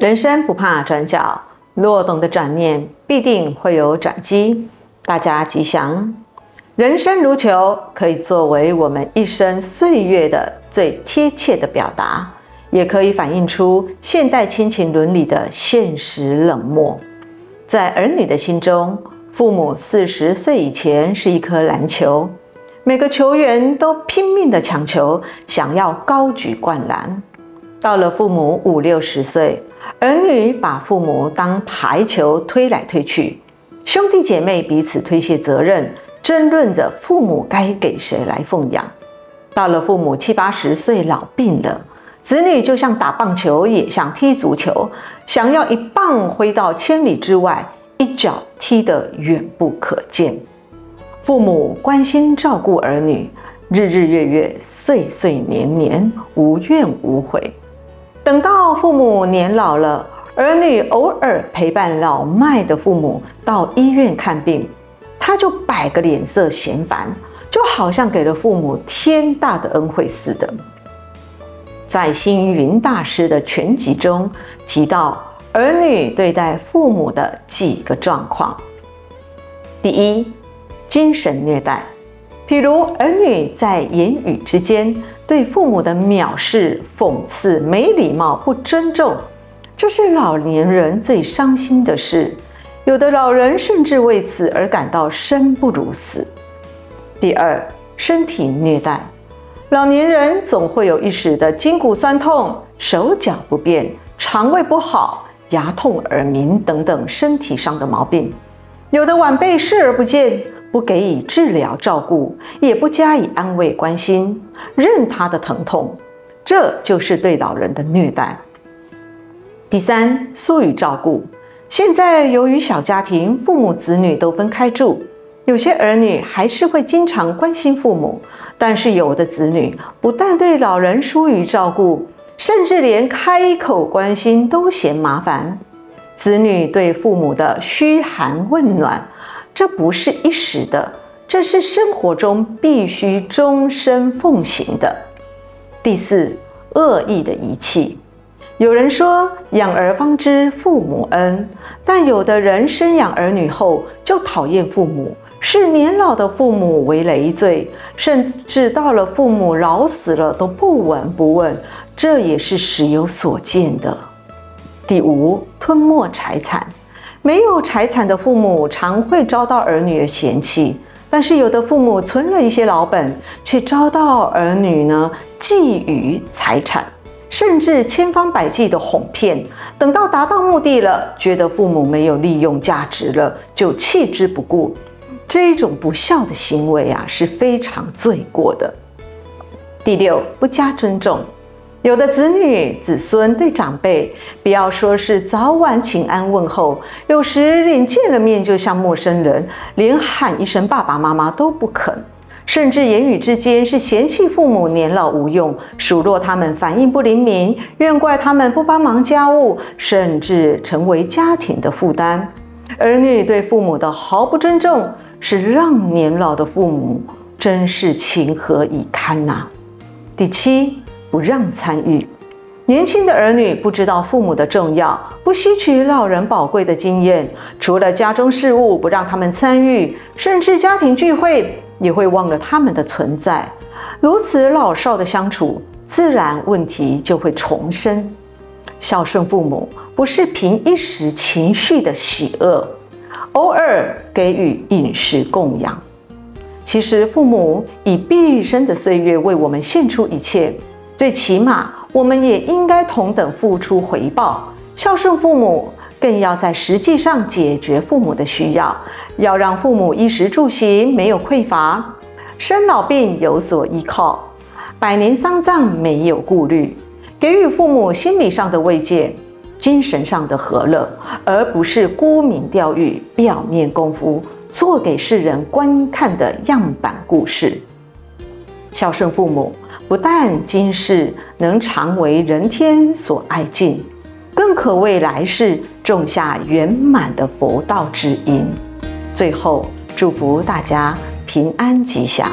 人生不怕转角，若懂得转念，必定会有转机。大家吉祥。人生如球，可以作为我们一生岁月的最贴切的表达，也可以反映出现代亲情伦理的现实冷漠。在儿女的心中，父母四十岁以前是一颗篮球，每个球员都拼命的抢球，想要高举灌篮。到了父母五六十岁，儿女把父母当排球推来推去，兄弟姐妹彼此推卸责任，争论着父母该给谁来奉养。到了父母七八十岁老病了，子女就像打棒球，也像踢足球，想要一棒挥到千里之外，一脚踢得远不可见。父母关心照顾儿女，日日月月，岁岁年年，无怨无悔。等到父母年老了，儿女偶尔陪伴老迈的父母到医院看病，他就摆个脸色嫌烦，就好像给了父母天大的恩惠似的。在星云大师的全集中提到儿女对待父母的几个状况：第一，精神虐待。譬如儿女在言语之间对父母的藐视、讽刺、没礼貌、不尊重，这是老年人最伤心的事。有的老人甚至为此而感到生不如死。第二，身体虐待，老年人总会有一时的筋骨酸痛、手脚不便、肠胃不好、牙痛、耳鸣等等身体上的毛病。有的晚辈视而不见。不给予治疗照顾，也不加以安慰关心，任他的疼痛，这就是对老人的虐待。第三，疏于照顾。现在由于小家庭，父母子女都分开住，有些儿女还是会经常关心父母，但是有的子女不但对老人疏于照顾，甚至连开口关心都嫌麻烦。子女对父母的嘘寒问暖。这不是一时的，这是生活中必须终身奉行的。第四，恶意的遗弃。有人说“养儿方知父母恩”，但有的人生养儿女后就讨厌父母，视年老的父母为累赘，甚至到了父母老死了都不闻不问，这也是时有所见的。第五，吞没财产。没有财产的父母常会遭到儿女的嫌弃，但是有的父母存了一些老本，却遭到儿女呢觊觎财产，甚至千方百计的哄骗。等到达到目的了，觉得父母没有利用价值了，就弃之不顾。这一种不孝的行为啊，是非常罪过的。第六，不加尊重。有的子女子孙对长辈，不要说是早晚请安问候，有时连见了面就像陌生人，连喊一声爸爸妈妈都不肯，甚至言语之间是嫌弃父母年老无用，数落他们反应不灵敏，怨怪他们不帮忙家务，甚至成为家庭的负担。儿女对父母的毫不尊重，是让年老的父母真是情何以堪呐！第七。不让参与，年轻的儿女不知道父母的重要，不吸取老人宝贵的经验，除了家中事务不让他们参与，甚至家庭聚会也会忘了他们的存在。如此老少的相处，自然问题就会重生。孝顺父母不是凭一时情绪的喜恶，偶尔给予饮食供养。其实父母以毕生的岁月为我们献出一切。最起码，我们也应该同等付出回报。孝顺父母，更要在实际上解决父母的需要，要让父母衣食住行没有匮乏，生老病有所依靠，百年丧葬没有顾虑，给予父母心理上的慰藉，精神上的和乐，而不是沽名钓誉、表面功夫，做给世人观看的样板故事。孝顺父母。不但今世能常为人天所爱敬，更可为来世种下圆满的佛道之因。最后，祝福大家平安吉祥。